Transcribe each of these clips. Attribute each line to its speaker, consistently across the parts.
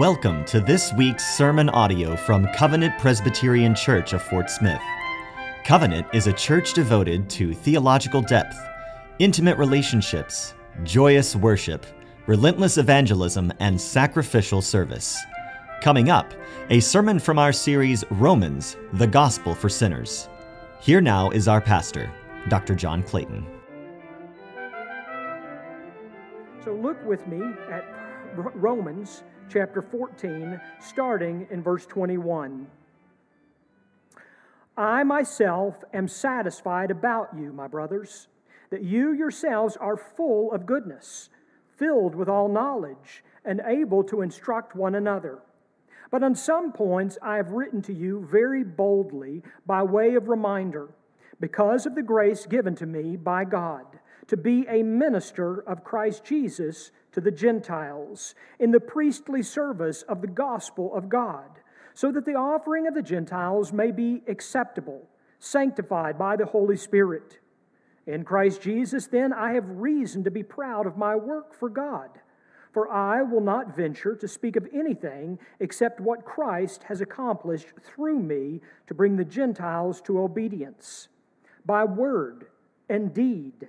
Speaker 1: Welcome to this week's sermon audio from Covenant Presbyterian Church of Fort Smith. Covenant is a church devoted to theological depth, intimate relationships, joyous worship, relentless evangelism, and sacrificial service. Coming up, a sermon from our series Romans, the Gospel for Sinners. Here now is our pastor, Dr. John Clayton.
Speaker 2: So look with me at Romans chapter 14, starting in verse 21. I myself am satisfied about you, my brothers, that you yourselves are full of goodness, filled with all knowledge, and able to instruct one another. But on some points I have written to you very boldly by way of reminder, because of the grace given to me by God, to be a minister of Christ Jesus to the Gentiles in the priestly service of the gospel of God, so that the offering of the Gentiles may be acceptable, sanctified by the Holy Spirit. In Christ Jesus, then, I have reason to be proud of my work for God. For I will not venture to speak of anything except what Christ has accomplished through me to bring the Gentiles to obedience, by word and deed,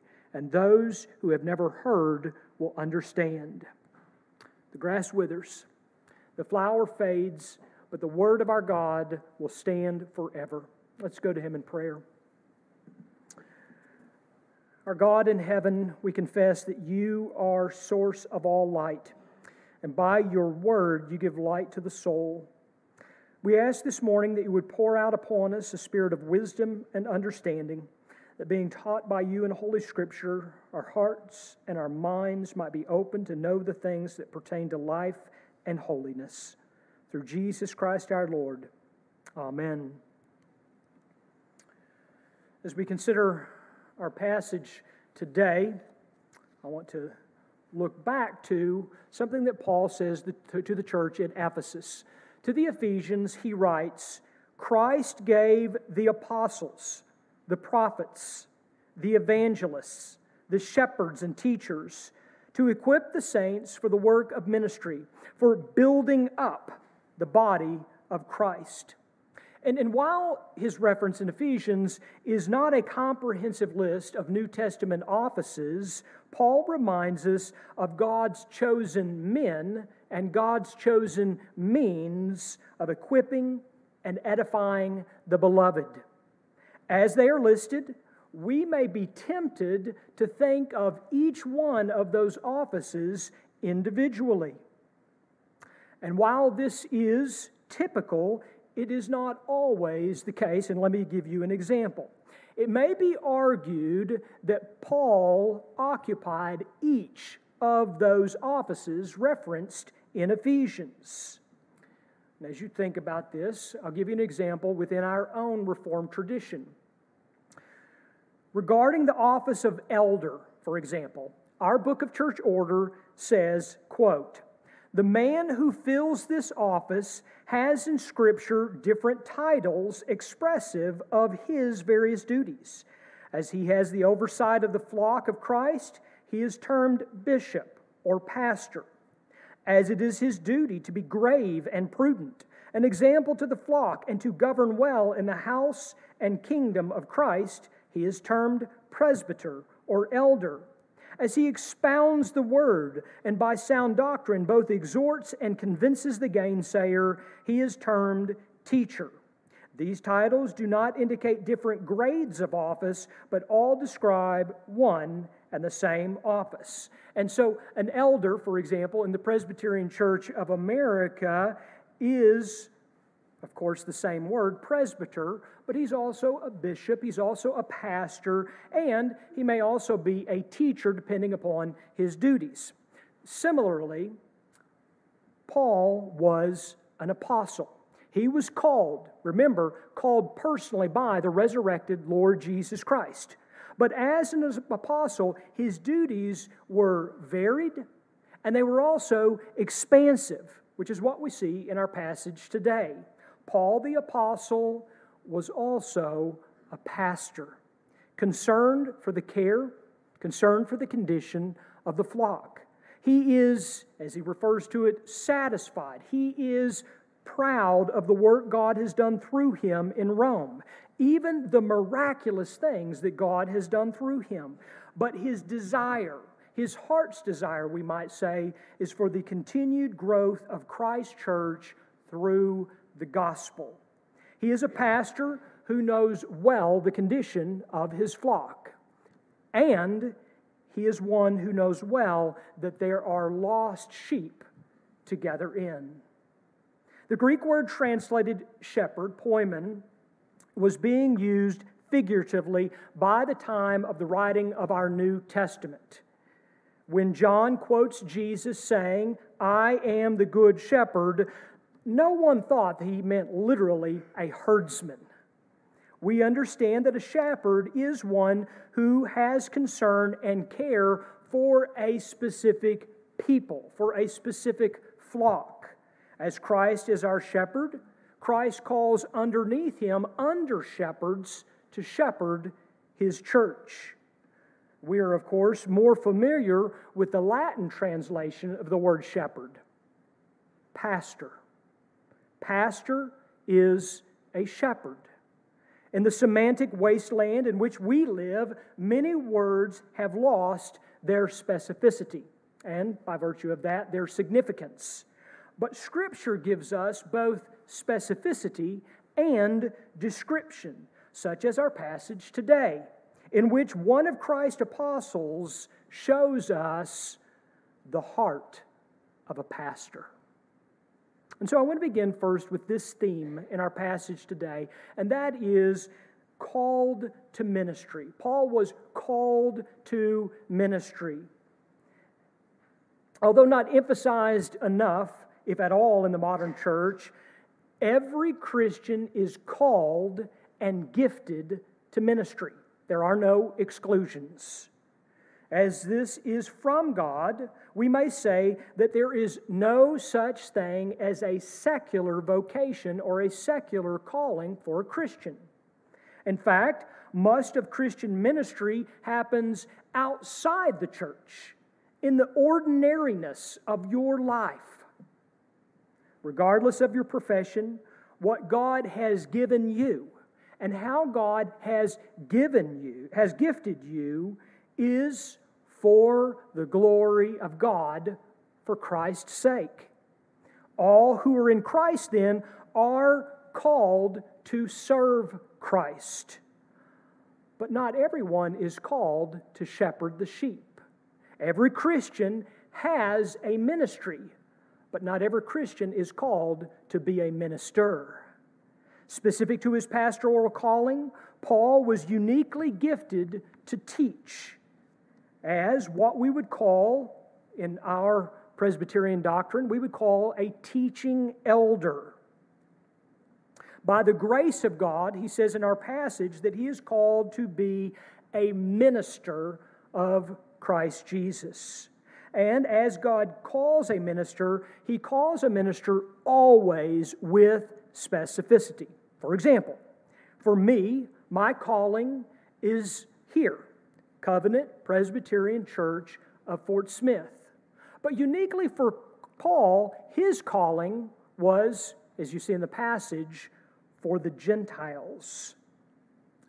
Speaker 2: and those who have never heard will understand. The grass withers, the flower fades, but the word of our God will stand forever. Let's go to him in prayer. Our God in heaven, we confess that you are source of all light, and by your word you give light to the soul. We ask this morning that you would pour out upon us a spirit of wisdom and understanding that being taught by you in Holy Scripture, our hearts and our minds might be open to know the things that pertain to life and holiness. Through Jesus Christ our Lord. Amen. As we consider our passage today, I want to look back to something that Paul says to the church at Ephesus. To the Ephesians, he writes, Christ gave the apostles the prophets, the evangelists, the shepherds and teachers, to equip the saints for the work of ministry, for building up the body of Christ. And, and while his reference in Ephesians is not a comprehensive list of New Testament offices, Paul reminds us of God's chosen men and God's chosen means of equipping and edifying the beloved. As they are listed, we may be tempted to think of each one of those offices individually. And while this is typical, it is not always the case. And let me give you an example. It may be argued that Paul occupied each of those offices referenced in Ephesians. And as you think about this, I'll give you an example within our own Reformed tradition. Regarding the office of elder, for example, our book of church order says, quote, the man who fills this office has in Scripture different titles expressive of his various duties. As he has the oversight of the flock of Christ, he is termed bishop or pastor. As it is his duty to be grave and prudent, an example to the flock, and to govern well in the house and kingdom of Christ, he is termed presbyter or elder. As he expounds the word and by sound doctrine both exhorts and convinces the gainsayer, he is termed teacher. These titles do not indicate different grades of office, but all describe one and the same office. And so, an elder, for example, in the Presbyterian Church of America is of course, the same word, presbyter, but he's also a bishop, he's also a pastor, and he may also be a teacher depending upon his duties. Similarly, Paul was an apostle. He was called, remember, called personally by the resurrected Lord Jesus Christ. But as an apostle, his duties were varied and they were also expansive, which is what we see in our passage today. Paul the apostle was also a pastor, concerned for the care, concerned for the condition of the flock. He is, as he refers to it, satisfied. He is proud of the work God has done through him in Rome, even the miraculous things that God has done through him. But his desire, his heart's desire, we might say, is for the continued growth of Christ's church through the gospel. He is a pastor who knows well the condition of his flock, and he is one who knows well that there are lost sheep to gather in. The Greek word translated shepherd, poimen, was being used figuratively by the time of the writing of our New Testament. When John quotes Jesus saying, I am the good shepherd, no one thought that he meant literally a herdsman. We understand that a shepherd is one who has concern and care for a specific people, for a specific flock. As Christ is our shepherd, Christ calls underneath him under shepherds to shepherd his church. We are, of course, more familiar with the Latin translation of the word shepherd pastor. Pastor is a shepherd. In the semantic wasteland in which we live, many words have lost their specificity and, by virtue of that, their significance. But Scripture gives us both specificity and description, such as our passage today, in which one of Christ's apostles shows us the heart of a pastor. And so I want to begin first with this theme in our passage today, and that is called to ministry. Paul was called to ministry. Although not emphasized enough, if at all, in the modern church, every Christian is called and gifted to ministry. There are no exclusions. As this is from God, we may say that there is no such thing as a secular vocation or a secular calling for a Christian. In fact, most of Christian ministry happens outside the church, in the ordinariness of your life regardless of your profession, what God has given you and how God has given you, has gifted you, is for the glory of God for Christ's sake. All who are in Christ then are called to serve Christ. But not everyone is called to shepherd the sheep. Every Christian has a ministry but not every Christian is called to be a minister. Specific to his pastoral calling, Paul was uniquely gifted to teach as what we would call, in our Presbyterian doctrine, we would call a teaching elder. By the grace of God, he says in our passage that he is called to be a minister of Christ Jesus. And as God calls a minister, he calls a minister always with specificity. For example, for me, my calling is here Covenant Presbyterian Church of Fort Smith. But uniquely for Paul, his calling was, as you see in the passage, for the Gentiles.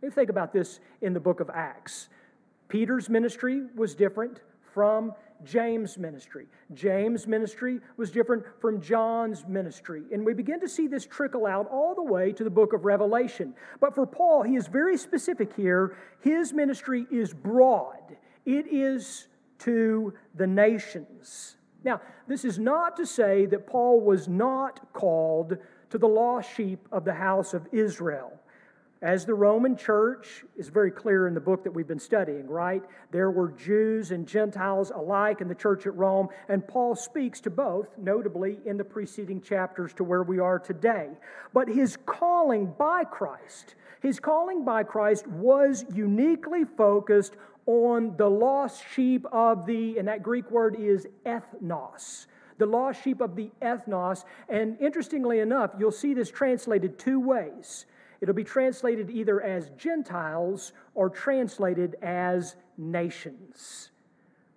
Speaker 2: You think about this in the book of Acts. Peter's ministry was different from James' ministry. James' ministry was different from John's ministry. And we begin to see this trickle out all the way to the book of Revelation. But for Paul, he is very specific here. His ministry is broad, it is to the nations. Now, this is not to say that Paul was not called to the lost sheep of the house of Israel. As the Roman church is very clear in the book that we've been studying, right? There were Jews and Gentiles alike in the church at Rome, and Paul speaks to both, notably in the preceding chapters to where we are today. But his calling by Christ, his calling by Christ was uniquely focused on the lost sheep of the, and that Greek word is ethnos the lost sheep of the ethnos. And interestingly enough, you'll see this translated two ways. It'll be translated either as Gentiles or translated as nations.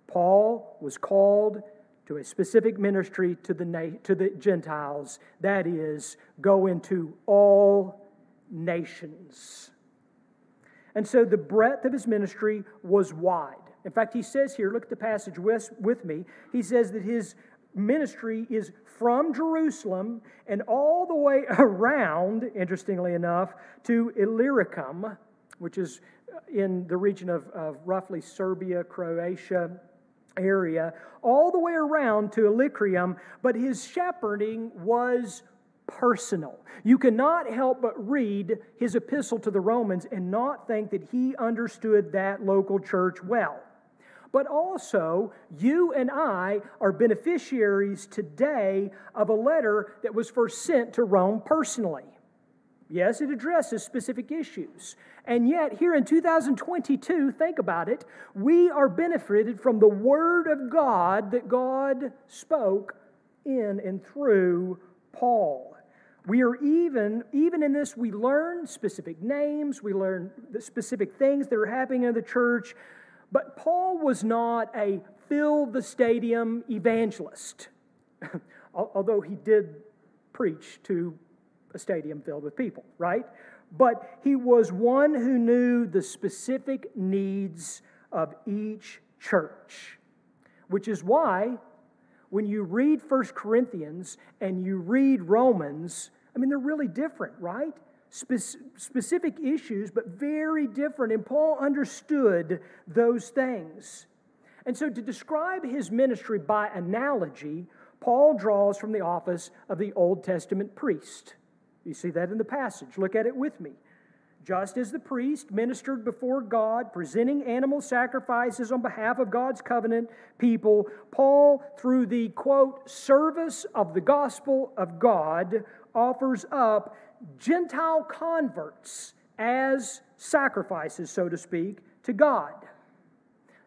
Speaker 2: Paul was called to a specific ministry to the, to the Gentiles, that is, go into all nations. And so the breadth of his ministry was wide. In fact, he says here, look at the passage with, with me. He says that his ministry is from Jerusalem and all the way around, interestingly enough, to Illyricum, which is uh, in the region of, of roughly Serbia, Croatia area, all the way around to Illyricum, but his shepherding was personal. You cannot help but read his epistle to the Romans and not think that he understood that local church well but also you and I are beneficiaries today of a letter that was first sent to Rome personally. Yes, it addresses specific issues. And yet, here in 2022, think about it, we are benefited from the Word of God that God spoke in and through Paul. We are even, even in this, we learn specific names, we learn the specific things that are happening in the church. But Paul was not a fill the stadium evangelist, although he did preach to a stadium filled with people, right? But he was one who knew the specific needs of each church, which is why when you read First Corinthians and you read Romans, I mean, they're really different, right? Specific issues, but very different. And Paul understood those things. And so, to describe his ministry by analogy, Paul draws from the office of the Old Testament priest. You see that in the passage. Look at it with me. Just as the priest ministered before God, presenting animal sacrifices on behalf of God's covenant people, Paul, through the quote, service of the gospel of God, offers up Gentile converts as sacrifices, so to speak, to God.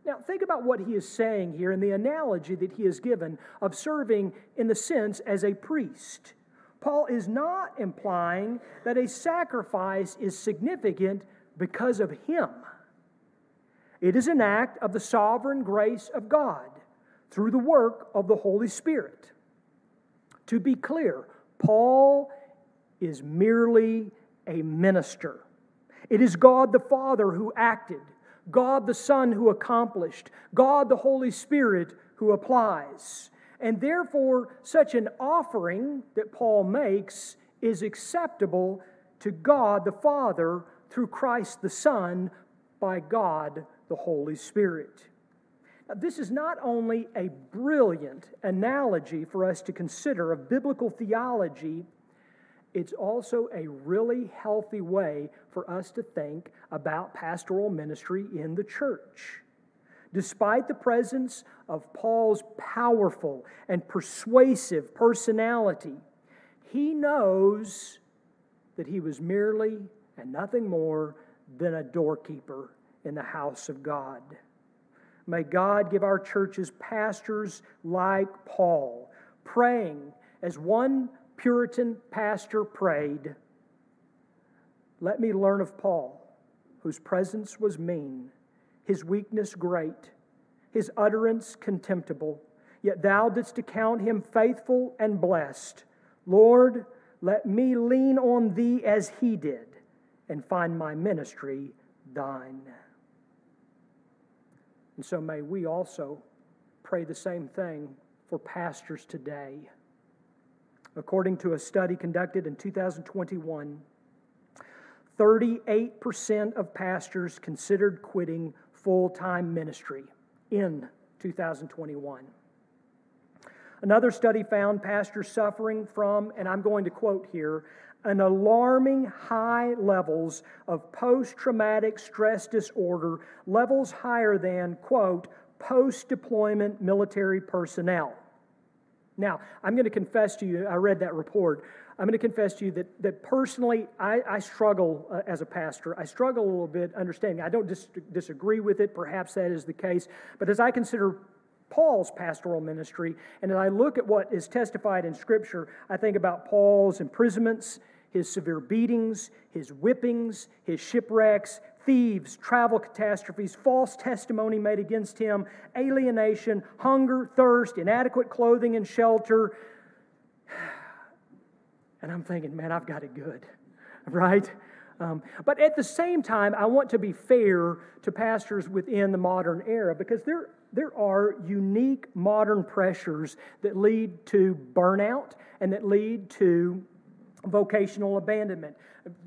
Speaker 2: Now, think about what he is saying here in the analogy that he has given of serving in the sense as a priest. Paul is not implying that a sacrifice is significant because of him. It is an act of the sovereign grace of God through the work of the Holy Spirit. To be clear, Paul is merely a minister. It is God the Father who acted, God the Son who accomplished, God the Holy Spirit who applies. And therefore, such an offering that Paul makes is acceptable to God the Father through Christ the Son by God the Holy Spirit. Now, this is not only a brilliant analogy for us to consider of biblical theology it's also a really healthy way for us to think about pastoral ministry in the church. Despite the presence of Paul's powerful and persuasive personality, he knows that he was merely and nothing more than a doorkeeper in the house of God. May God give our churches pastors like Paul, praying as one Puritan pastor prayed, Let me learn of Paul, whose presence was mean, his weakness great, his utterance contemptible, yet thou didst account him faithful and blessed. Lord, let me lean on thee as he did, and find my ministry thine. And so may we also pray the same thing for pastors today. According to a study conducted in 2021, 38% of pastors considered quitting full time ministry in 2021. Another study found pastors suffering from, and I'm going to quote here, an alarming high levels of post traumatic stress disorder, levels higher than, quote, post deployment military personnel. Now, I'm going to confess to you, I read that report. I'm going to confess to you that, that personally, I, I struggle uh, as a pastor. I struggle a little bit understanding. I don't dis- disagree with it. Perhaps that is the case. But as I consider Paul's pastoral ministry, and as I look at what is testified in Scripture, I think about Paul's imprisonments, his severe beatings, his whippings, his shipwrecks, thieves, travel catastrophes, false testimony made against him, alienation, hunger, thirst, inadequate clothing and shelter. And I'm thinking, man, I've got it good, right? Um, but at the same time, I want to be fair to pastors within the modern era because there, there are unique modern pressures that lead to burnout and that lead to vocational abandonment.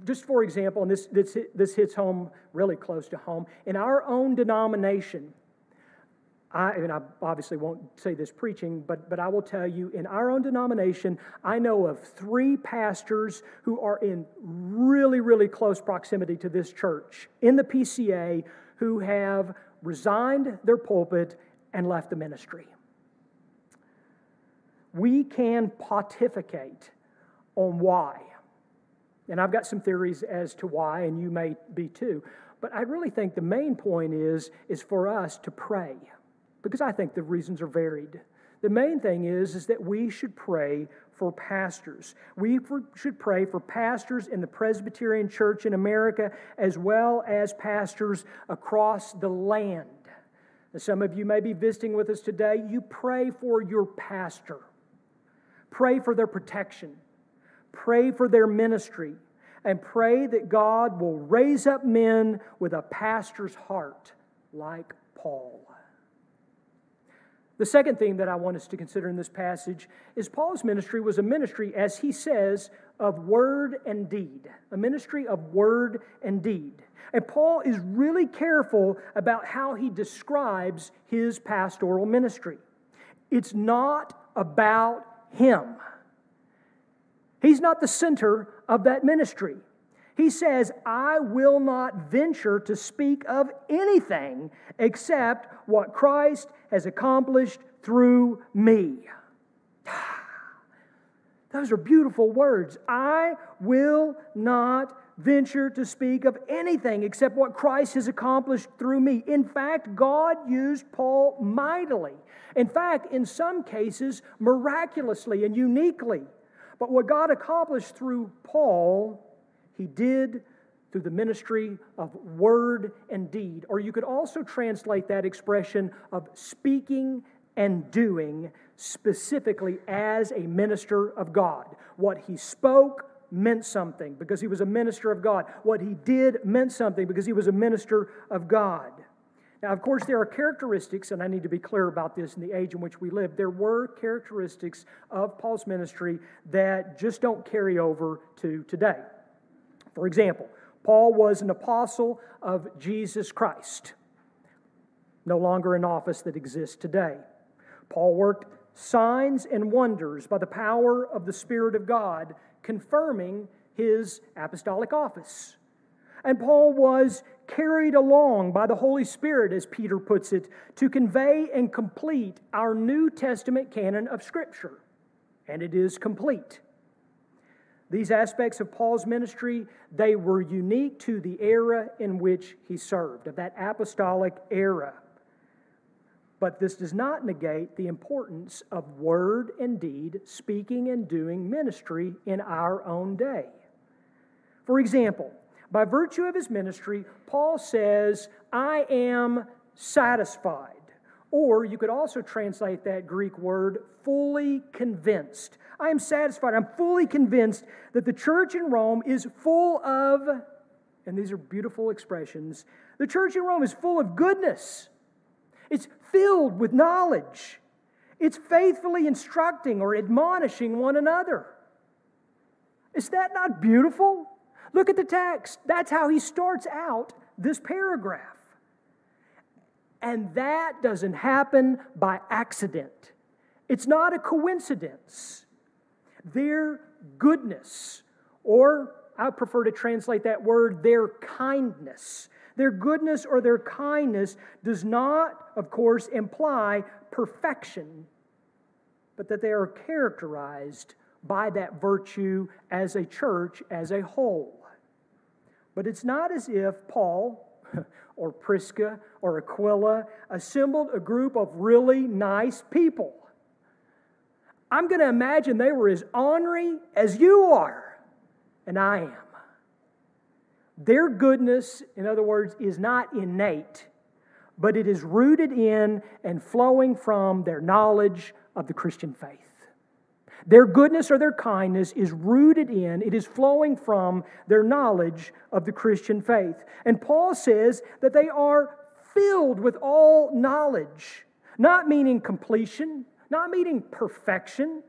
Speaker 2: Just for example, and this, this, this hits home really close to home, in our own denomination, I, and I obviously won't say this preaching, but, but I will tell you in our own denomination, I know of three pastors who are in really, really close proximity to this church in the PCA who have resigned their pulpit and left the ministry. We can pontificate on why. And I've got some theories as to why, and you may be too. But I really think the main point is, is for us to pray because I think the reasons are varied. The main thing is, is that we should pray for pastors. We should pray for pastors in the Presbyterian Church in America as well as pastors across the land. some of you may be visiting with us today. You pray for your pastor, pray for their protection, pray for their ministry, and pray that God will raise up men with a pastor's heart like Paul. The second thing that I want us to consider in this passage is Paul's ministry was a ministry, as he says, of word and deed. A ministry of word and deed. And Paul is really careful about how he describes his pastoral ministry. It's not about him, he's not the center of that ministry. He says, I will not venture to speak of anything except what Christ has accomplished through me. Those are beautiful words. I will not venture to speak of anything except what Christ has accomplished through me. In fact, God used Paul mightily. In fact, in some cases, miraculously and uniquely. But what God accomplished through Paul he did through the ministry of word and deed. Or you could also translate that expression of speaking and doing specifically as a minister of God. What he spoke meant something because he was a minister of God. What he did meant something because he was a minister of God. Now, of course, there are characteristics, and I need to be clear about this in the age in which we live. There were characteristics of Paul's ministry that just don't carry over to today. For example, Paul was an apostle of Jesus Christ, no longer an office that exists today. Paul worked signs and wonders by the power of the Spirit of God, confirming his apostolic office. And Paul was carried along by the Holy Spirit, as Peter puts it, to convey and complete our New Testament canon of Scripture. And it is complete. These aspects of Paul's ministry, they were unique to the era in which he served, of that apostolic era. But this does not negate the importance of word and deed, speaking and doing ministry in our own day. For example, by virtue of his ministry, Paul says, I am satisfied. Or you could also translate that Greek word fully convinced. I am satisfied. I'm fully convinced that the church in Rome is full of, and these are beautiful expressions, the church in Rome is full of goodness. It's filled with knowledge. It's faithfully instructing or admonishing one another. Is that not beautiful? Look at the text. That's how he starts out this paragraph. And that doesn't happen by accident. It's not a coincidence. Their goodness Or I prefer to translate that word, their kindness. Their goodness or their kindness does not, of course, imply perfection, but that they are characterized by that virtue as a church as a whole. But it's not as if Paul or Prisca or Aquila assembled a group of really nice people. I'm going to imagine they were as ornery as you are, and I am. Their goodness, in other words, is not innate, but it is rooted in and flowing from their knowledge of the Christian faith. Their goodness or their kindness is rooted in, it is flowing from their knowledge of the Christian faith. And Paul says that they are filled with all knowledge, not meaning completion, not meaning perfection,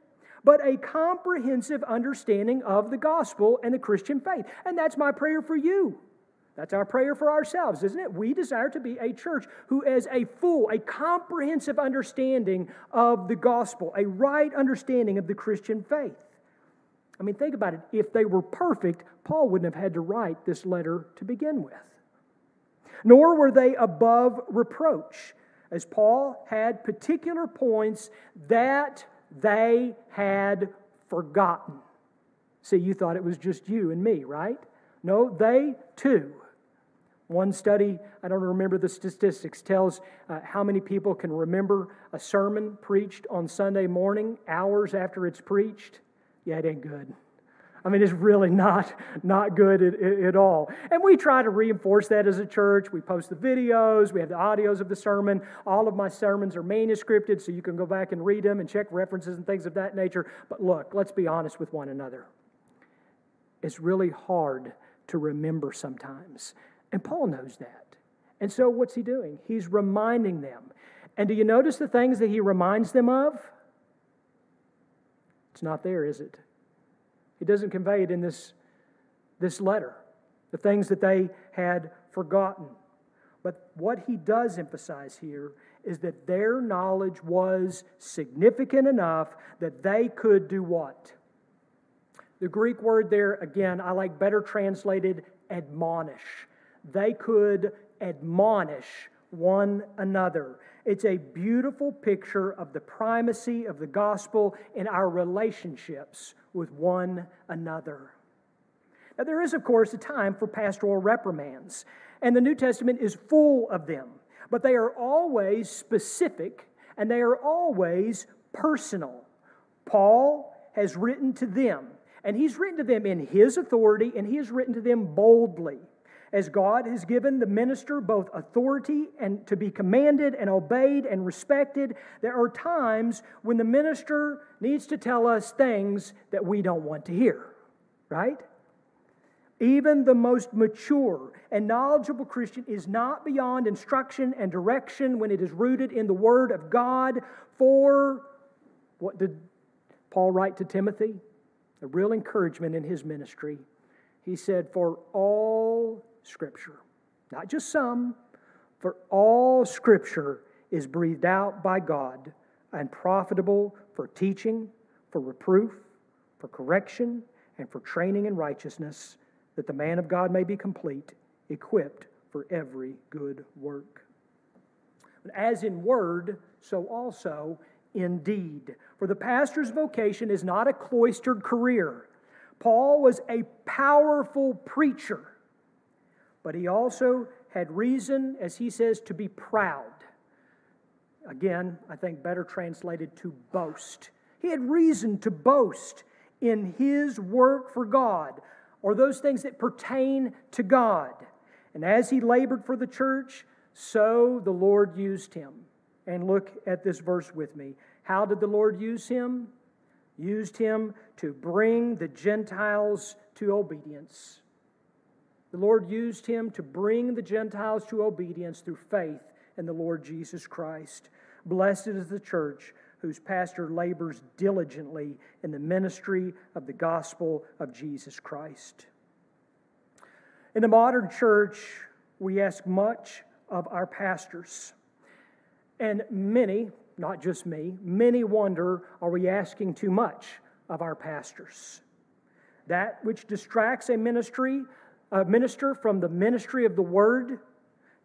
Speaker 2: but a comprehensive understanding of the gospel and the Christian faith. And that's my prayer for you. That's our prayer for ourselves, isn't it? We desire to be a church who has a full, a comprehensive understanding of the gospel, a right understanding of the Christian faith. I mean, think about it. If they were perfect, Paul wouldn't have had to write this letter to begin with. Nor were they above reproach, as Paul had particular points that they had forgotten. See, you thought it was just you and me, right? No, they too one study, I don't remember the statistics, tells uh, how many people can remember a sermon preached on Sunday morning hours after it's preached. Yeah, it ain't good. I mean, it's really not, not good at, at, all. And we try to reinforce that as a church. We post the videos, we have the audios of the sermon. All of my sermons are manuscripted, so you can go back and read them and check references and things of that nature. But look, let's be honest with one another. It's really hard to remember sometimes. And Paul knows that. And so what's he doing? He's reminding them. And do you notice the things that he reminds them of? It's not there, is it? He doesn't convey it in this, this letter, the things that they had forgotten. But what he does emphasize here is that their knowledge was significant enough that they could do what? The Greek word there, again, I like better translated admonish they could admonish one another. It's a beautiful picture of the primacy of the gospel in our relationships with one another. Now, there is, of course, a time for pastoral reprimands, and the New Testament is full of them, but they are always specific and they are always personal. Paul has written to them, and he's written to them in his authority, and he has written to them boldly as God has given the minister both authority and to be commanded and obeyed and respected, there are times when the minister needs to tell us things that we don't want to hear, right? Even the most mature and knowledgeable Christian is not beyond instruction and direction when it is rooted in the Word of God. For what did Paul write to Timothy? A real encouragement in his ministry. He said, For all Scripture. Not just some, for all Scripture is breathed out by God and profitable for teaching, for reproof, for correction, and for training in righteousness, that the man of God may be complete, equipped for every good work. But As in word, so also in deed. For the pastor's vocation is not a cloistered career. Paul was a powerful preacher but he also had reason, as he says, to be proud. Again, I think better translated to boast. He had reason to boast in his work for God or those things that pertain to God. And as he labored for the church, so the Lord used him. And look at this verse with me. How did the Lord use him? Used him to bring the Gentiles to obedience. The Lord used him to bring the Gentiles to obedience through faith in the Lord Jesus Christ. Blessed is the church whose pastor labors diligently in the ministry of the gospel of Jesus Christ. In the modern church, we ask much of our pastors. And many, not just me, many wonder are we asking too much of our pastors? that which distracts a ministry, a minister from the ministry of the word,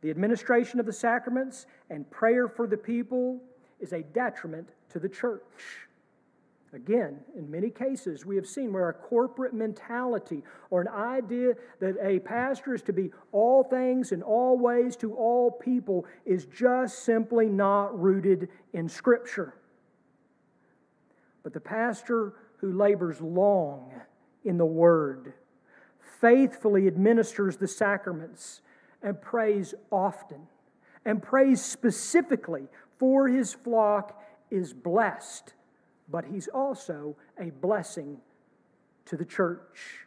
Speaker 2: the administration of the sacraments, and prayer for the people is a detriment to the church. Again, in many cases, we have seen where a corporate mentality or an idea that a pastor is to be all things and all ways to all people is just simply not rooted in Scripture. But the pastor who labors long in the Word, faithfully administers the sacraments, and prays often, and prays specifically for his flock, is blessed but he's also a blessing to the church.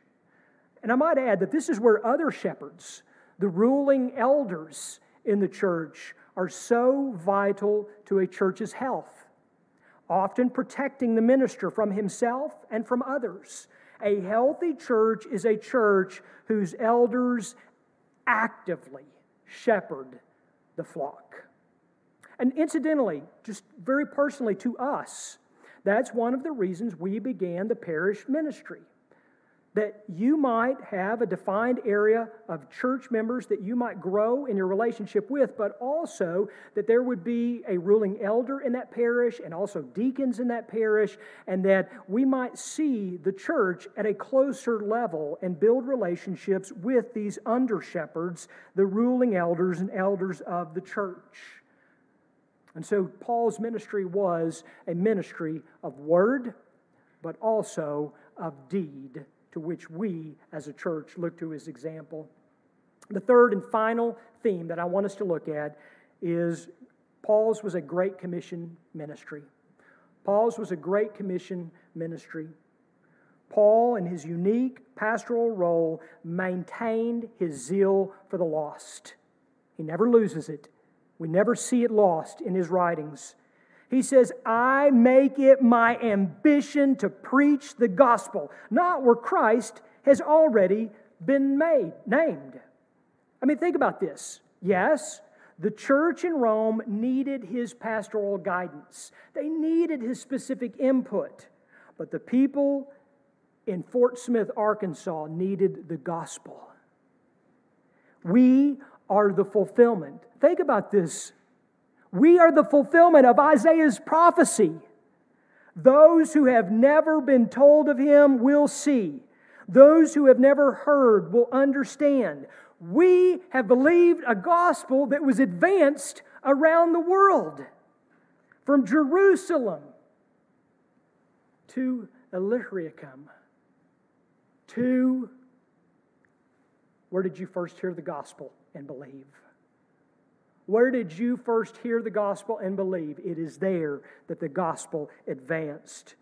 Speaker 2: And I might add that this is where other shepherds, the ruling elders in the church, are so vital to a church's health, often protecting the minister from himself and from others. A healthy church is a church whose elders actively shepherd the flock. And incidentally, just very personally to us, that's one of the reasons we began the parish ministry. That you might have a defined area of church members that you might grow in your relationship with, but also that there would be a ruling elder in that parish and also deacons in that parish, and that we might see the church at a closer level and build relationships with these under shepherds, the ruling elders and elders of the church. And so Paul's ministry was a ministry of word, but also of deed, to which we as a church look to his example. The third and final theme that I want us to look at is Paul's was a Great Commission ministry. Paul's was a Great Commission ministry. Paul, in his unique pastoral role, maintained his zeal for the lost. He never loses it. We never see it lost in his writings. He says, I make it my ambition to preach the gospel, not where Christ has already been made, named. I mean, think about this. Yes, the church in Rome needed his pastoral guidance, they needed his specific input. But the people in Fort Smith, Arkansas needed the gospel. We are the fulfillment. Think about this. We are the fulfillment of Isaiah's prophecy. Those who have never been told of him will see. Those who have never heard will understand. We have believed a gospel that was advanced around the world from Jerusalem to Illyricum to where did you first hear the gospel? and believe. Where did you first hear the gospel and believe? It is there that the gospel advanced.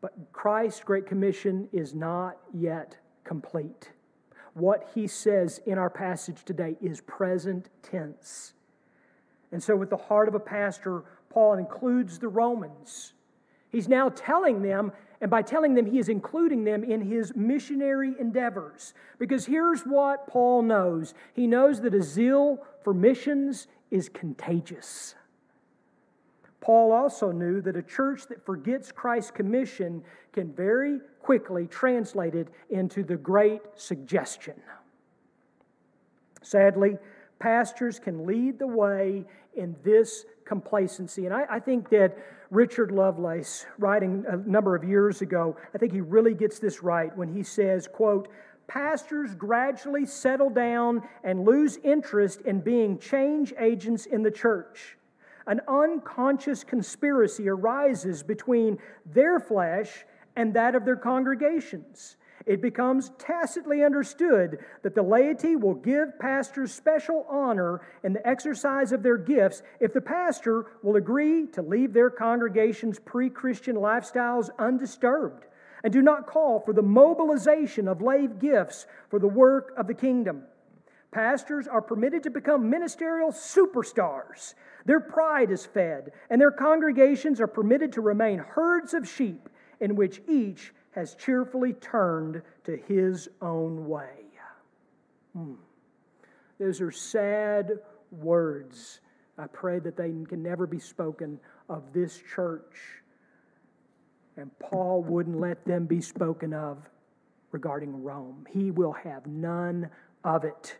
Speaker 2: But Christ's Great Commission is not yet complete. What he says in our passage today is present tense. And so, with the heart of a pastor, Paul includes the Romans. He's now telling them and by telling them, he is including them in his missionary endeavors. Because here's what Paul knows he knows that a zeal for missions is contagious. Paul also knew that a church that forgets Christ's commission can very quickly translate it into the great suggestion. Sadly, pastors can lead the way in this complacency. And I, I, think that Richard Lovelace, writing a number of years ago, I think he really gets this right when he says, quote, pastors gradually settle down and lose interest in being change agents in the church. An unconscious conspiracy arises between their flesh and that of their congregations it becomes tacitly understood that the laity will give pastors special honor in the exercise of their gifts if the pastor will agree to leave their congregation's pre Christian lifestyles undisturbed and do not call for the mobilization of lay gifts for the work of the kingdom. Pastors are permitted to become ministerial superstars. Their pride is fed, and their congregations are permitted to remain herds of sheep in which each has cheerfully turned to his own way. Hmm. Those are sad words. I pray that they can never be spoken of this church. And Paul wouldn't let them be spoken of regarding Rome. He will have none of it.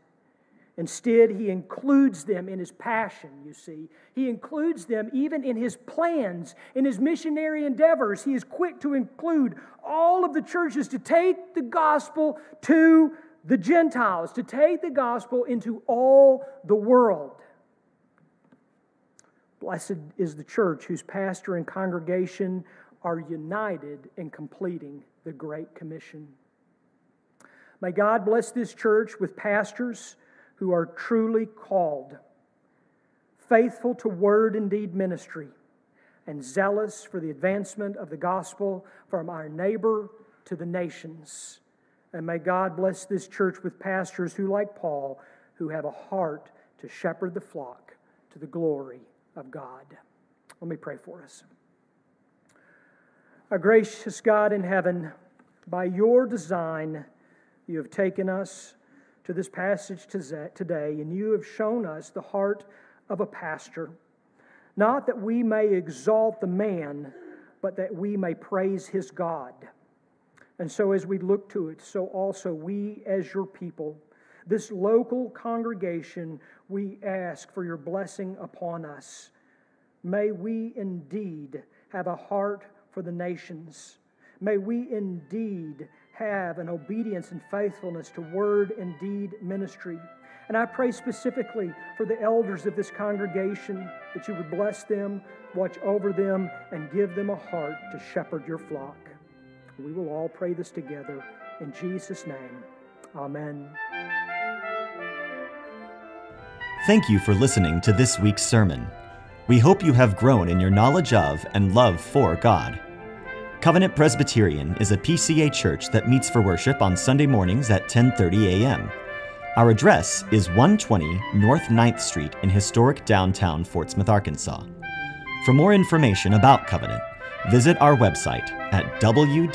Speaker 2: Instead, he includes them in his passion, you see. He includes them even in his plans, in his missionary endeavors. He is quick to include all of the churches to take the gospel to the Gentiles, to take the gospel into all the world. Blessed is the church whose pastor and congregation are united in completing the Great Commission. May God bless this church with pastors who are truly called, faithful to word and deed ministry, and zealous for the advancement of the gospel from our neighbor to the nations. And may God bless this church with pastors who, like Paul, who have a heart to shepherd the flock to the glory of God. Let me pray for us. Our gracious God in heaven, by your design, you have taken us to this passage today, and you have shown us the heart of a pastor. Not that we may exalt the man, but that we may praise his God. And so, as we look to it, so also we, as your people, this local congregation, we ask for your blessing upon us. May we indeed have a heart for the nations. May we indeed have an obedience and faithfulness to word and deed ministry. And I pray specifically for the elders of this congregation that you would bless them, watch over them, and give them a heart to shepherd your flock. We will all pray this together in Jesus' name. Amen.
Speaker 1: Thank you for listening to this week's sermon. We hope you have grown in your knowledge of and love for God. Covenant Presbyterian is a PCA church that meets for worship on Sunday mornings at 10:30 a.m. Our address is 120 North 9th Street in historic downtown Fort Smith, Arkansas. For more information about Covenant, visit our website at www.cpcfs.org.